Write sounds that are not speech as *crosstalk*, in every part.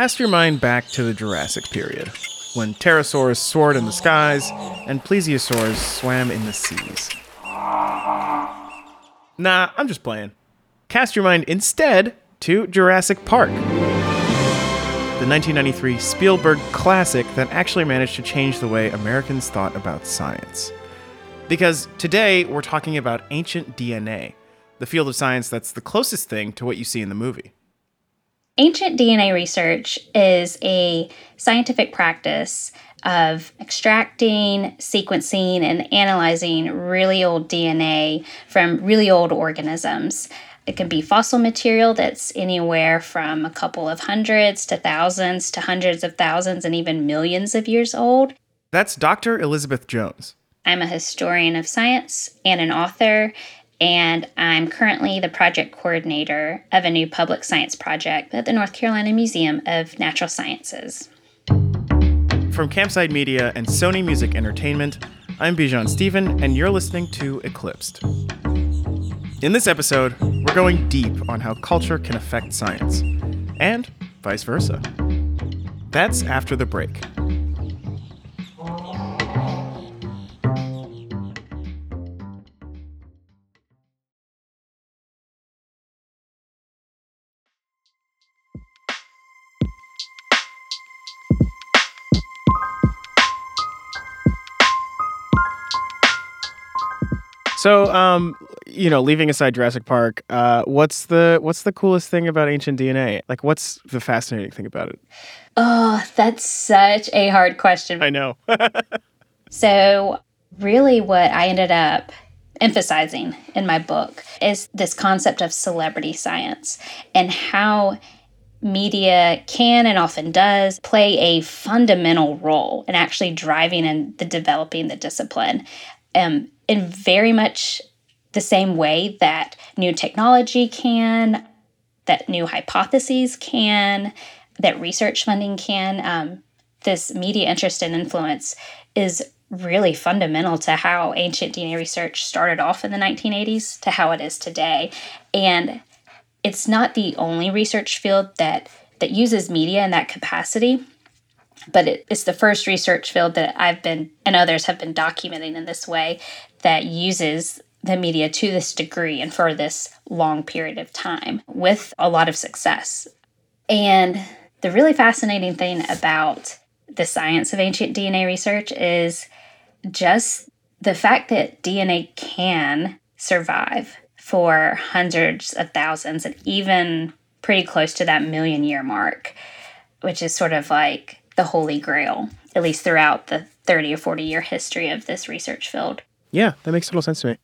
cast your mind back to the Jurassic period, when pterosaurs soared in the skies and plesiosaurs swam in the seas. Nah, I'm just playing. Cast your mind instead to Jurassic Park, the 1993 Spielberg classic that actually managed to change the way Americans thought about science. Because today we're talking about ancient DNA, the field of science that's the closest thing to what you see in the movie. Ancient DNA research is a scientific practice of extracting, sequencing, and analyzing really old DNA from really old organisms. It can be fossil material that's anywhere from a couple of hundreds to thousands to hundreds of thousands and even millions of years old. That's Dr. Elizabeth Jones. I'm a historian of science and an author, and I'm currently the project coordinator of a new public science project at the North Carolina Museum of Natural Sciences. From Campside Media and Sony Music Entertainment, I'm Bijan Stephen, and you're listening to Eclipsed. In this episode, we're going deep on how culture can affect science, and vice versa. That's after the break. So, um, you know, leaving aside Jurassic Park, uh, what's the what's the coolest thing about ancient DNA? Like, what's the fascinating thing about it? Oh, that's such a hard question. I know. *laughs* so, really, what I ended up emphasizing in my book is this concept of celebrity science and how media can and often does play a fundamental role in actually driving and the developing the discipline. Um, in very much the same way that new technology can, that new hypotheses can, that research funding can. Um, this media interest and influence is really fundamental to how ancient DNA research started off in the 1980s to how it is today. And it's not the only research field that that uses media in that capacity but it, it's the first research field that I've been and others have been documenting in this way that uses the media to this degree and for this long period of time with a lot of success. And the really fascinating thing about the science of ancient DNA research is just the fact that DNA can survive for hundreds of thousands and even pretty close to that million year mark, which is sort of like the holy grail, at least throughout the 30 or 40 year history of this research field. Yeah, that makes total sense to me.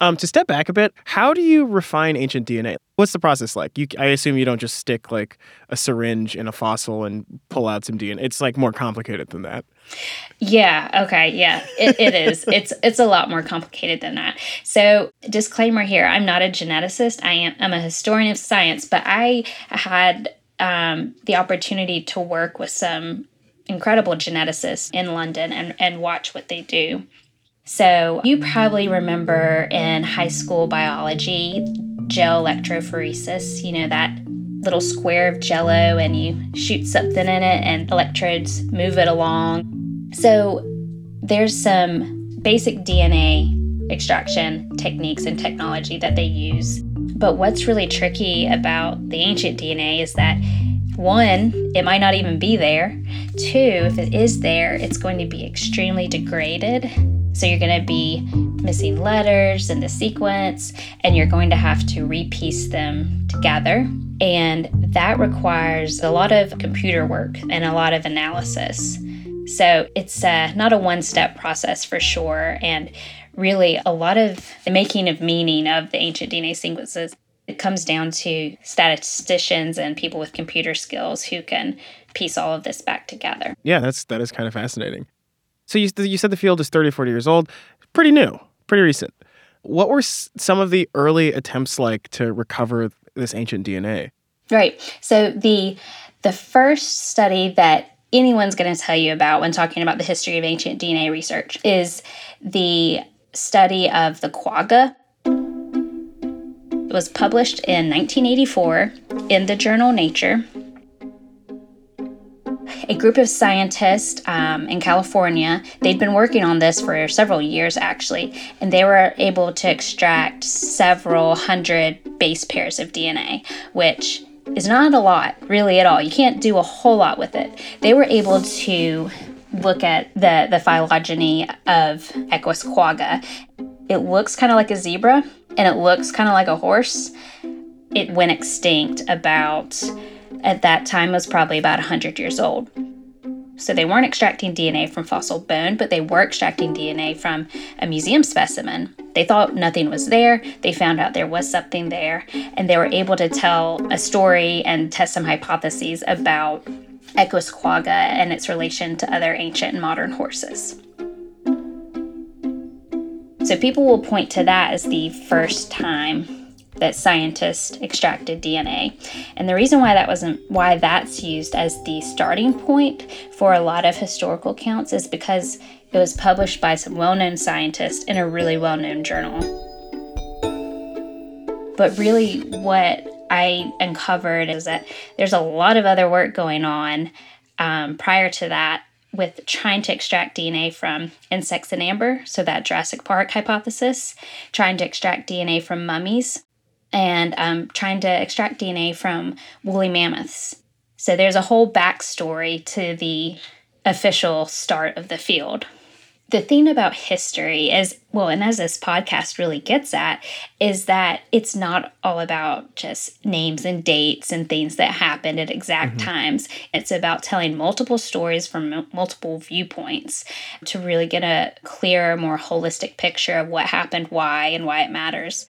Um, to step back a bit, how do you refine ancient DNA? What's the process like? You, I assume you don't just stick like a syringe in a fossil and pull out some DNA. It's like more complicated than that. Yeah. Okay. Yeah. It, it is. *laughs* It's it's a lot more complicated than that. So disclaimer here: I'm not a geneticist. I am. I'm a historian of science, but I had um, the opportunity to work with some incredible geneticists in London and, and watch what they do. So, you probably remember in high school biology gel electrophoresis, you know, that little square of jello and you shoot something in it and electrodes move it along. So, there's some basic DNA extraction techniques and technology that they use but what's really tricky about the ancient DNA is that one, it might not even be there. Two, if it is there, it's going to be extremely degraded. So you're going to be missing letters in the sequence, and you're going to have to repiece them together. And that requires a lot of computer work and a lot of analysis. So it's uh, not a one step process for sure. And really a lot of the making of meaning of the ancient DNA sequences. It comes down to statisticians and people with computer skills who can piece all of this back together. Yeah, that's that is kind of fascinating. So you you said the field is 30 40 years old, pretty new, pretty recent. What were some of the early attempts like to recover this ancient DNA? Right. So the the first study that anyone's going to tell you about when talking about the history of ancient DNA research is the study of the quagga. It was published in 1984 in the journal Nature. A group of scientists um, in California, they'd been working on this for several years actually, and they were able to extract several hundred base pairs of DNA, which is not a lot really at all. You can't do a whole lot with it. They were able to look at the, the phylogeny of Equus quagga. It looks kind of like a zebra and it looks kind of like a horse. It went extinct about, at that time, was probably about 100 years old. So they weren't extracting DNA from fossil bone, but they were extracting DNA from a museum specimen. They thought nothing was there. They found out there was something there, and they were able to tell a story and test some hypotheses about Equus quagga and its relation to other ancient and modern horses. So people will point to that as the first time that scientists extracted DNA. And the reason why that wasn't why that's used as the starting point for a lot of historical accounts is because it was published by some well-known scientists in a really well-known journal. But really what I uncovered is that there's a lot of other work going on um, prior to that with trying to extract DNA from insects in amber, so that Jurassic Park hypothesis, trying to extract DNA from mummies, and um, trying to extract DNA from woolly mammoths. So there's a whole backstory to the official start of the field. The thing about history is, well, and as this podcast really gets at, is that it's not all about just names and dates and things that happened at exact mm-hmm. times. It's about telling multiple stories from multiple viewpoints to really get a clearer, more holistic picture of what happened, why, and why it matters.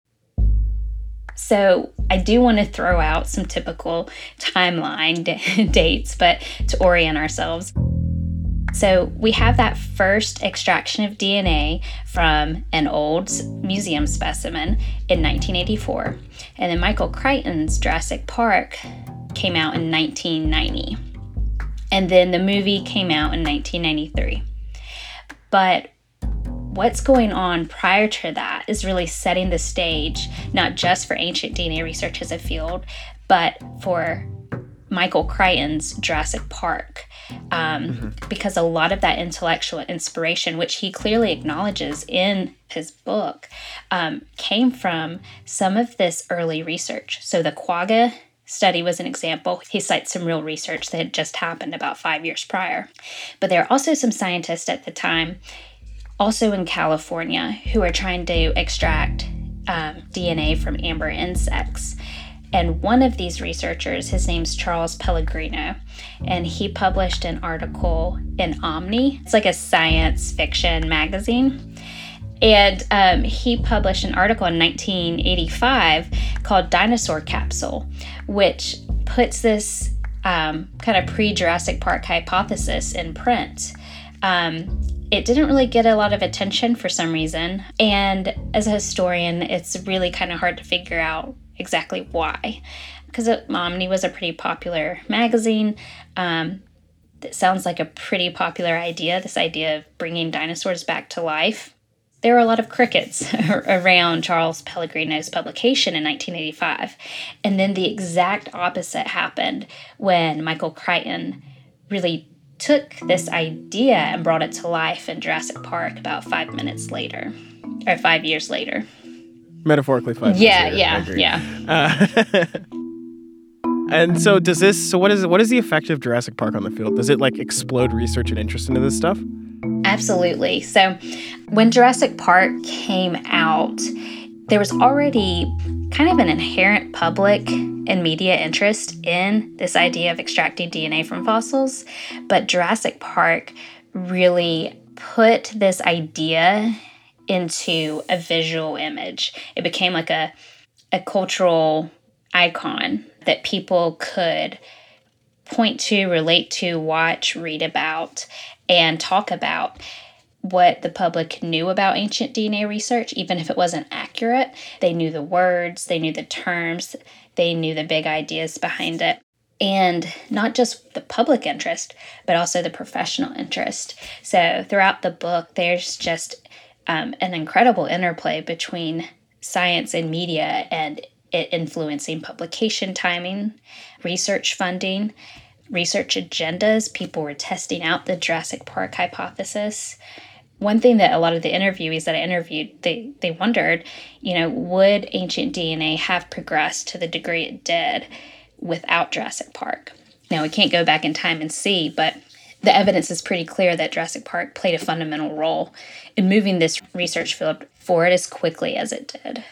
So I do want to throw out some typical timeline d- *laughs* dates, but to orient ourselves. So we have that first extraction of DNA from an old museum specimen in 1984. And then Michael Crichton's Jurassic Park came out in 1990. And then the movie came out in 1993. But what's going on prior to that is really setting the stage, not just for ancient DNA research as a field, but for Michael Crichton's Jurassic Park. Um, mm-hmm. Because a lot of that intellectual inspiration, which he clearly acknowledges in his book, um, came from some of this early research. So the quagga study was an example. He cites some real research that had just happened about five years prior. But there are also some scientists at the time also in California who are trying to extract um, DNA from amber insects. And one of these researchers, his name's Charles Pellegrino, and he published an article in Omni. It's like a science fiction magazine. And um, he published an article in 1985 called Dinosaur Capsule, which puts this um, kind of pre Jurassic Park hypothesis in print. Um, it didn't really get a lot of attention for some reason. And as a historian, it's really kind of hard to figure out exactly why. Because Omni was a pretty popular magazine. Um, sounds like a pretty popular idea this idea of bringing dinosaurs back to life. There were a lot of crickets *laughs* around Charles Pellegrino's publication in 1985. And then the exact opposite happened when Michael Crichton really took this idea and brought it to life in Jurassic Park about five minutes later, or five years later. Metaphorically, five. Yeah, yeah, yeah. Uh, *laughs* and so, does this? So, what is what is the effect of Jurassic Park on the field? Does it like explode research and interest into this stuff? Absolutely. So, when Jurassic Park came out, there was already kind of an inherent public and media interest in this idea of extracting DNA from fossils, but Jurassic Park really put this idea into a visual image. It became like a, a cultural icon that people could point to, relate to, watch, read about, and talk about what the public knew about ancient DNA research, even if it wasn't accurate. They knew the words, they knew the terms, they knew the big ideas behind it. And not just the public interest, but also the professional interest. So throughout the book, there's just um, an incredible interplay between science and media and it influencing publication timing, research funding, research agendas. People were testing out the Jurassic Park hypothesis. One thing that a lot of the interviewees that I interviewed, they, they wondered, you know, would ancient DNA have progressed to the degree it did without Jurassic Park? Now, we can't go back in time and see, but the evidence is pretty clear that Jurassic Park played a fundamental role in moving this research field forward as quickly as it did.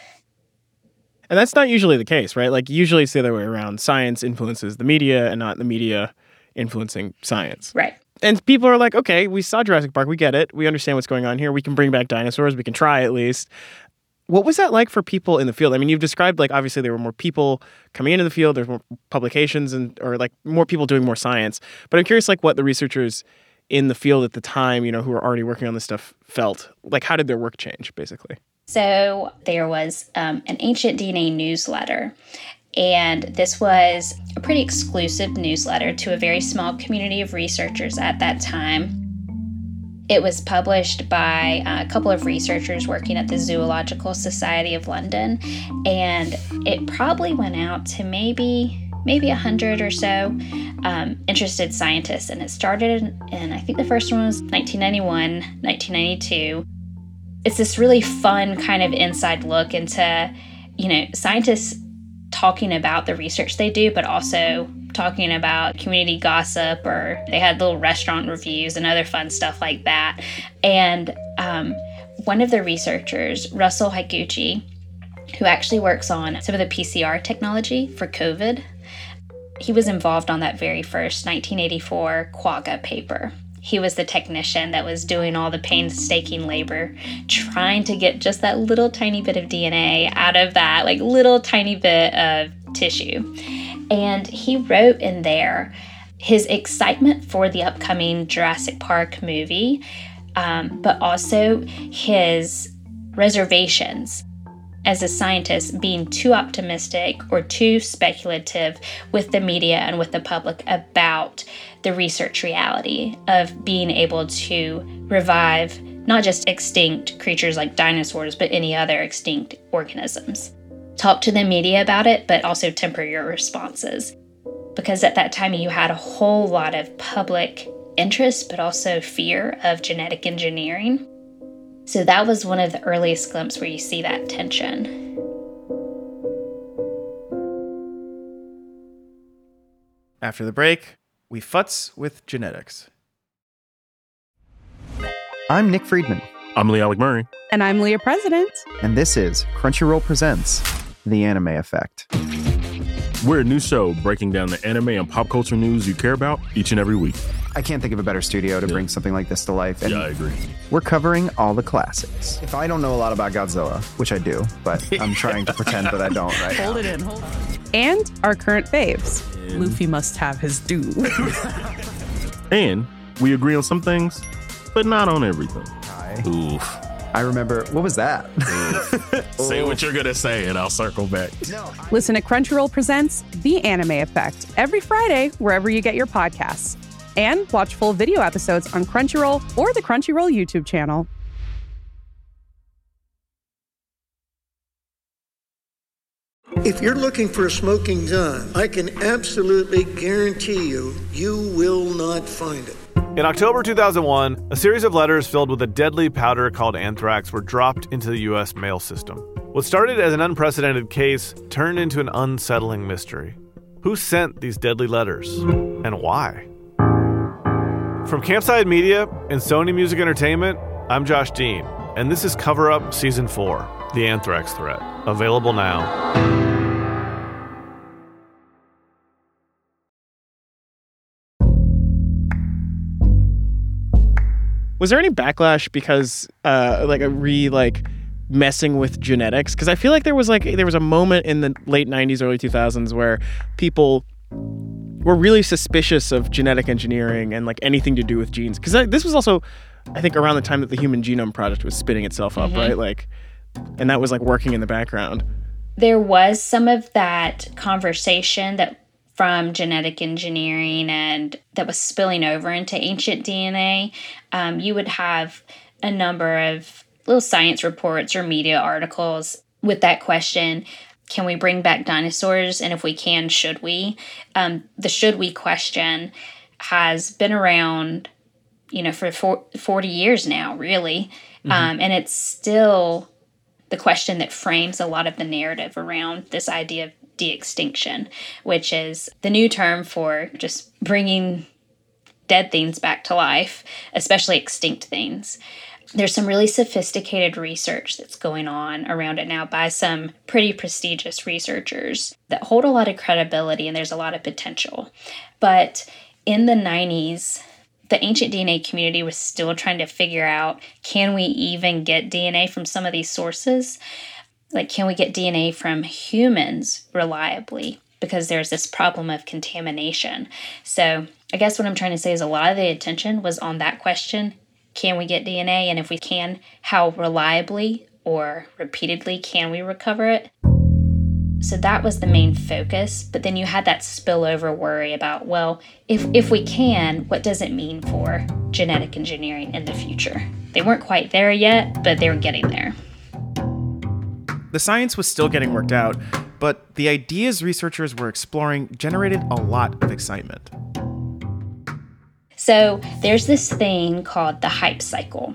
And that's not usually the case, right? Like usually it's the other way around. Science influences the media and not the media influencing science. Right. And people are like, okay, we saw Jurassic Park, we get it. We understand what's going on here. We can bring back dinosaurs, we can try at least. What was that like for people in the field? I mean, you've described like obviously there were more people coming into the field, there's more publications and or like more people doing more science. But I'm curious like what the researchers in the field at the time, you know, who were already working on this stuff felt. Like how did their work change basically? So there was um, an ancient DNA newsletter. And this was a pretty exclusive newsletter to a very small community of researchers at that time. It was published by a couple of researchers working at the Zoological Society of London, and it probably went out to maybe maybe a hundred or so um, interested scientists. And it started in, in I think the first one was 1991, 1992 it's this really fun kind of inside look into, you know, scientists talking about the research they do, but also talking about community gossip or they had little restaurant reviews and other fun stuff like that. And um, one of the researchers, Russell Higuchi, who actually works on some of the PCR technology for COVID, he was involved on that very first 1984 Quagga paper he was the technician that was doing all the painstaking labor, trying to get just that little tiny bit of DNA out of that, like little tiny bit of tissue. And he wrote in there his excitement for the upcoming Jurassic Park movie, um, but also his reservations as a scientist being too optimistic or too speculative with the media and with the public about the research reality of being able to revive not just extinct creatures like dinosaurs, but any other extinct organisms. Talk to the media about it, but also temper your responses. Because at that time, you had a whole lot of public interest, but also fear of genetic engineering. So that was one of the earliest glimpses where you see that tension. After the break, we futz with genetics. I'm Nick Friedman. I'm Lee Alec Murray. And I'm Leah President. And this is Crunchyroll Presents The Anime Effect. We're a new show breaking down the anime and pop culture news you care about each and every week. I can't think of a better studio to yeah. bring something like this to life. And yeah, I agree. We're covering all the classics. If I don't know a lot about Godzilla, which I do, but *laughs* I'm trying to pretend that I don't right Hold now. it in, hold And our current faves. And... Luffy must have his due. *laughs* and we agree on some things, but not on everything. Hi. Oof. I remember, what was that? say what you're going to say, and I'll circle back. Listen to Crunchyroll Presents The Anime Effect every Friday, wherever you get your podcasts and watch full video episodes on Crunchyroll or the Crunchyroll YouTube channel. If you're looking for a smoking gun, I can absolutely guarantee you, you will not find it. In October 2001, a series of letters filled with a deadly powder called anthrax were dropped into the U.S. mail system. What started as an unprecedented case turned into an unsettling mystery. Who sent these deadly letters? And why? From Campside Media and Sony Music Entertainment, I'm Josh Dean, and this is Cover Up Season 4 The Anthrax Threat. Available now. Was there any backlash because, uh, like a re like messing with genetics? Because I feel like there was like there was a moment in the late '90s, early 2000s where people were really suspicious of genetic engineering and like anything to do with genes. Because this was also i think around the time that the human genome project was spinning itself up mm-hmm. right? Like and that was like working in the background. There was some of that conversation that from genetic engineering and that was spilling over into ancient dna um, you would have a number of little science reports or media articles with that question can we bring back dinosaurs? And if we can, should we? Um, the should we question has been around, you know, for 40 years now, really. Mm-hmm. Um, and it's still the question that frames a lot of the narrative around this idea of de extinction, which is the new term for just bringing dead things back to life, especially extinct things. There's some really sophisticated research that's going on around it now by some pretty prestigious researchers that hold a lot of credibility and there's a lot of potential. But in the 90s, the ancient DNA community was still trying to figure out can we even get DNA from some of these sources? Like, can we get DNA from humans reliably? Because there's this problem of contamination. So, I guess what I'm trying to say is a lot of the attention was on that question can we get DNA? And if we can, how reliably or repeatedly can we recover it? So that was the main focus. But then you had that spillover worry about, well, if, if we can, what does it mean for genetic engineering in the future? They weren't quite there yet, but they were getting there. The science was still getting worked out, but the ideas researchers were exploring generated a lot of excitement. So there's this thing called the hype cycle.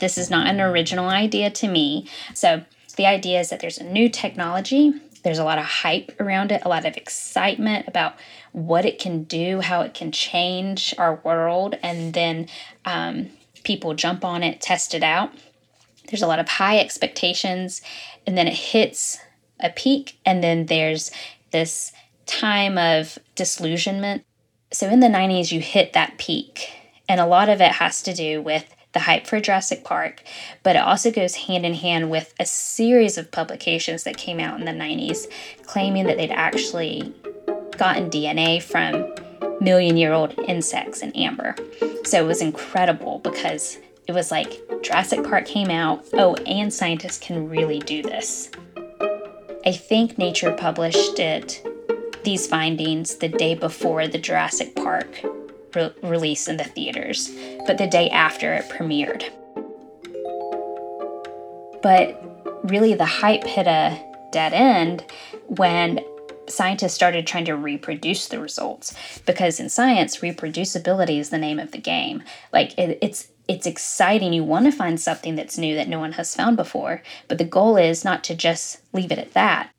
This is not an original idea to me. So the idea is that there's a new technology, there's a lot of hype around it, a lot of excitement about what it can do, how it can change our world, and then um, people jump on it, test it out. There's a lot of high expectations, and then it hits a peak, and then there's this time of disillusionment so in the 90s, you hit that peak, and a lot of it has to do with the hype for Jurassic Park, but it also goes hand in hand with a series of publications that came out in the 90s claiming that they'd actually gotten DNA from million year old insects in amber. So it was incredible because it was like Jurassic Park came out, oh, and scientists can really do this. I think Nature published it these findings the day before the Jurassic Park re- release in the theaters, but the day after it premiered. But really, the hype hit a dead end when scientists started trying to reproduce the results because in science reproducibility is the name of the game. Like it, it's it's exciting. You want to find something that's new that no one has found before but the goal is not to just leave it at that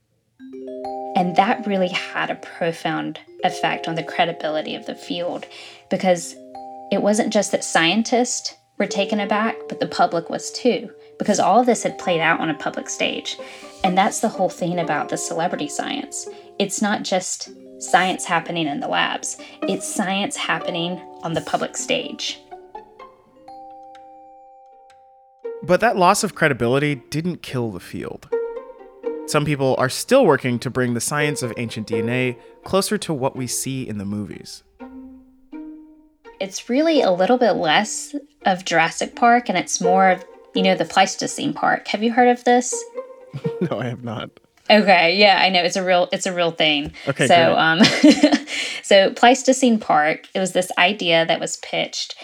and that really had a profound effect on the credibility of the field because it wasn't just that scientists were taken aback, but the public was too, because all of this had played out on a public stage. And that's the whole thing about the celebrity science. It's not just science happening in the labs, it's science happening on the public stage. But that loss of credibility didn't kill the field. Some people are still working to bring the science of ancient DNA closer to what we see in the movies. It's really a little bit less of Jurassic Park and it's more of, you know, the Pleistocene Park. Have you heard of this? *laughs* no, I have not. Okay, yeah, I know it's a real it's a real thing. Okay, so great. um *laughs* so Pleistocene Park, it was this idea that was pitched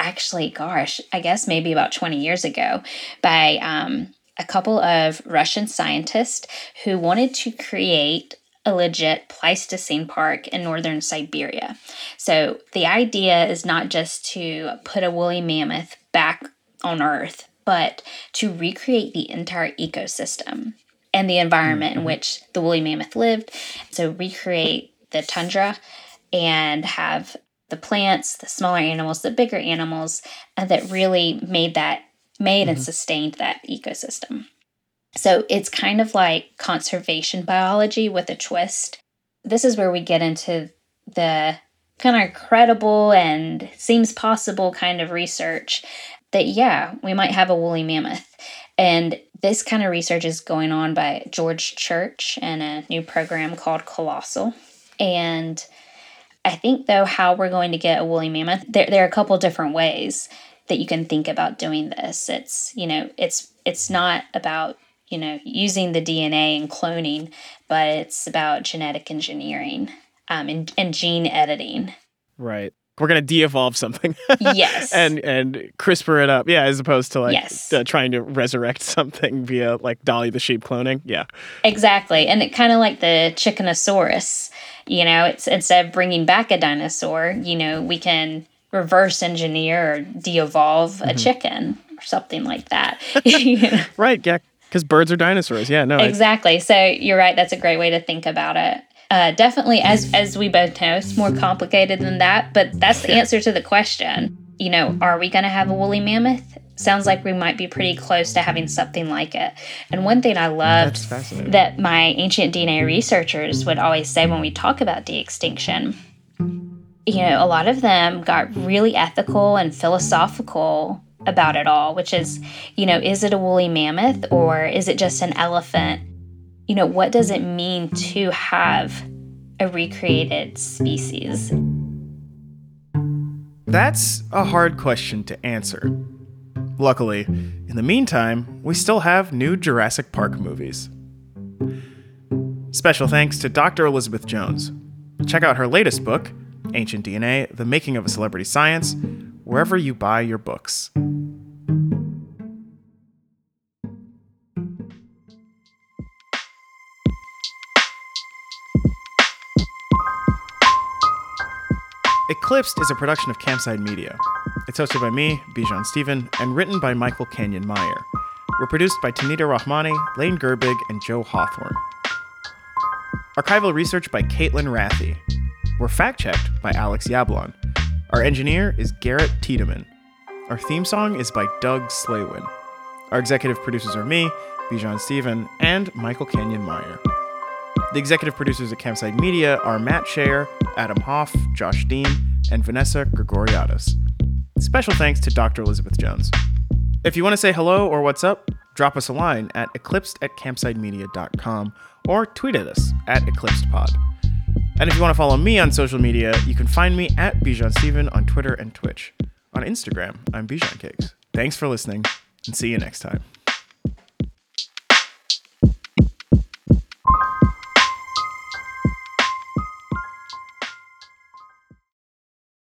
actually gosh, I guess maybe about 20 years ago by um a couple of Russian scientists who wanted to create a legit Pleistocene park in northern Siberia. So the idea is not just to put a woolly mammoth back on Earth, but to recreate the entire ecosystem and the environment mm-hmm. in which the woolly mammoth lived. So recreate the tundra and have the plants, the smaller animals, the bigger animals, uh, that really made that made mm-hmm. and sustained that ecosystem. So it's kind of like conservation biology with a twist. This is where we get into the kind of credible and seems possible kind of research that, yeah, we might have a woolly mammoth. And this kind of research is going on by George Church and a new program called Colossal. And I think, though, how we're going to get a woolly mammoth, there, there are a couple different ways that you can think about doing this. It's, you know, it's it's not about, you know, using the DNA and cloning, but it's about genetic engineering um, and, and gene editing. Right. we're gonna de-evolve something *laughs* yes. and and CRISPR it up. Yeah, as opposed to like Yes. uh, trying to resurrect something via like Dolly the sheep cloning. Yeah. Exactly. And it kind of like the Chickenosaurus, you know, it's instead of bringing back a dinosaur, you know, we can reverse engineer or de-evolve a chicken or something like that. *laughs* You *laughs* know? Right. Yeah. Because birds are dinosaurs. Yeah. No. I- Exactly. So you're right. That's a great way to think about it. Uh, definitely, as as we both know, it's more complicated than that. But that's the answer to the question. You know, are we going to have a woolly mammoth? Sounds like we might be pretty close to having something like it. And one thing I loved that my ancient DNA researchers would always say when we talk about de extinction, you know, a lot of them got really ethical and philosophical about it all, which is, you know, is it a woolly mammoth or is it just an elephant? You know, what does it mean to have a recreated species? That's a hard question to answer. Luckily, in the meantime, we still have new Jurassic Park movies. Special thanks to Dr. Elizabeth Jones. Check out her latest book, Ancient DNA The Making of a Celebrity Science, wherever you buy your books. Eclipsed is a production of Campside Media. It's hosted by me, Bijan Stephen, and written by Michael Canyon Meyer. We're produced by Tanita Rahmani, Lane Gerbig, and Joe Hawthorne. Archival research by Caitlin Rathy. We're fact checked by Alex Yablon. Our engineer is Garrett Tiedemann. Our theme song is by Doug Slaywin. Our executive producers are me, Bijan Stephen, and Michael Canyon Meyer. The executive producers at Campside Media are Matt Shaer, Adam Hoff, Josh Dean, and Vanessa Grigoriadis. Special thanks to Dr. Elizabeth Jones. If you want to say hello or what's up, drop us a line at eclipsed at campsidemedia.com or tweet at us at eclipsedpod. And if you want to follow me on social media, you can find me at Bijan Stephen on Twitter and Twitch. On Instagram, I'm Bijan Cakes. Thanks for listening, and see you next time.